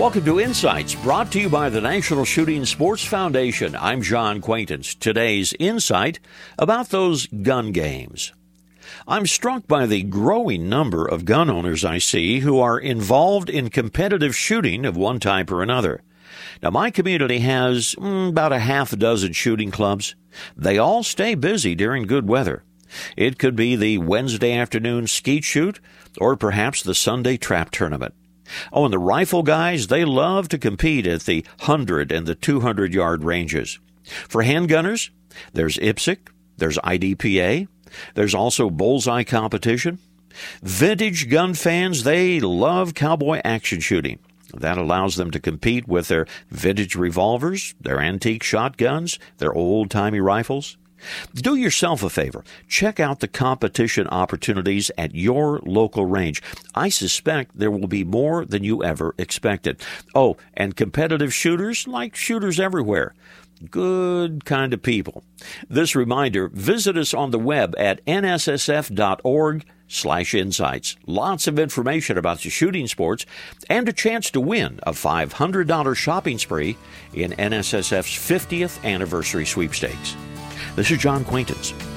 Welcome to Insights, brought to you by the National Shooting Sports Foundation. I'm John Quaintance. Today's insight about those gun games. I'm struck by the growing number of gun owners I see who are involved in competitive shooting of one type or another. Now, my community has mm, about a half a dozen shooting clubs. They all stay busy during good weather. It could be the Wednesday afternoon skeet shoot or perhaps the Sunday trap tournament. Oh, and the rifle guys, they love to compete at the 100 and the 200 yard ranges. For handgunners, there's IPSC, there's IDPA, there's also bullseye competition. Vintage gun fans, they love cowboy action shooting. That allows them to compete with their vintage revolvers, their antique shotguns, their old timey rifles. Do yourself a favor. Check out the competition opportunities at your local range. I suspect there will be more than you ever expected. Oh, and competitive shooters, like shooters everywhere, good kind of people. This reminder, visit us on the web at nssf.org slash insights. Lots of information about the shooting sports and a chance to win a $500 shopping spree in NSSF's 50th anniversary sweepstakes. This is John Quaintance.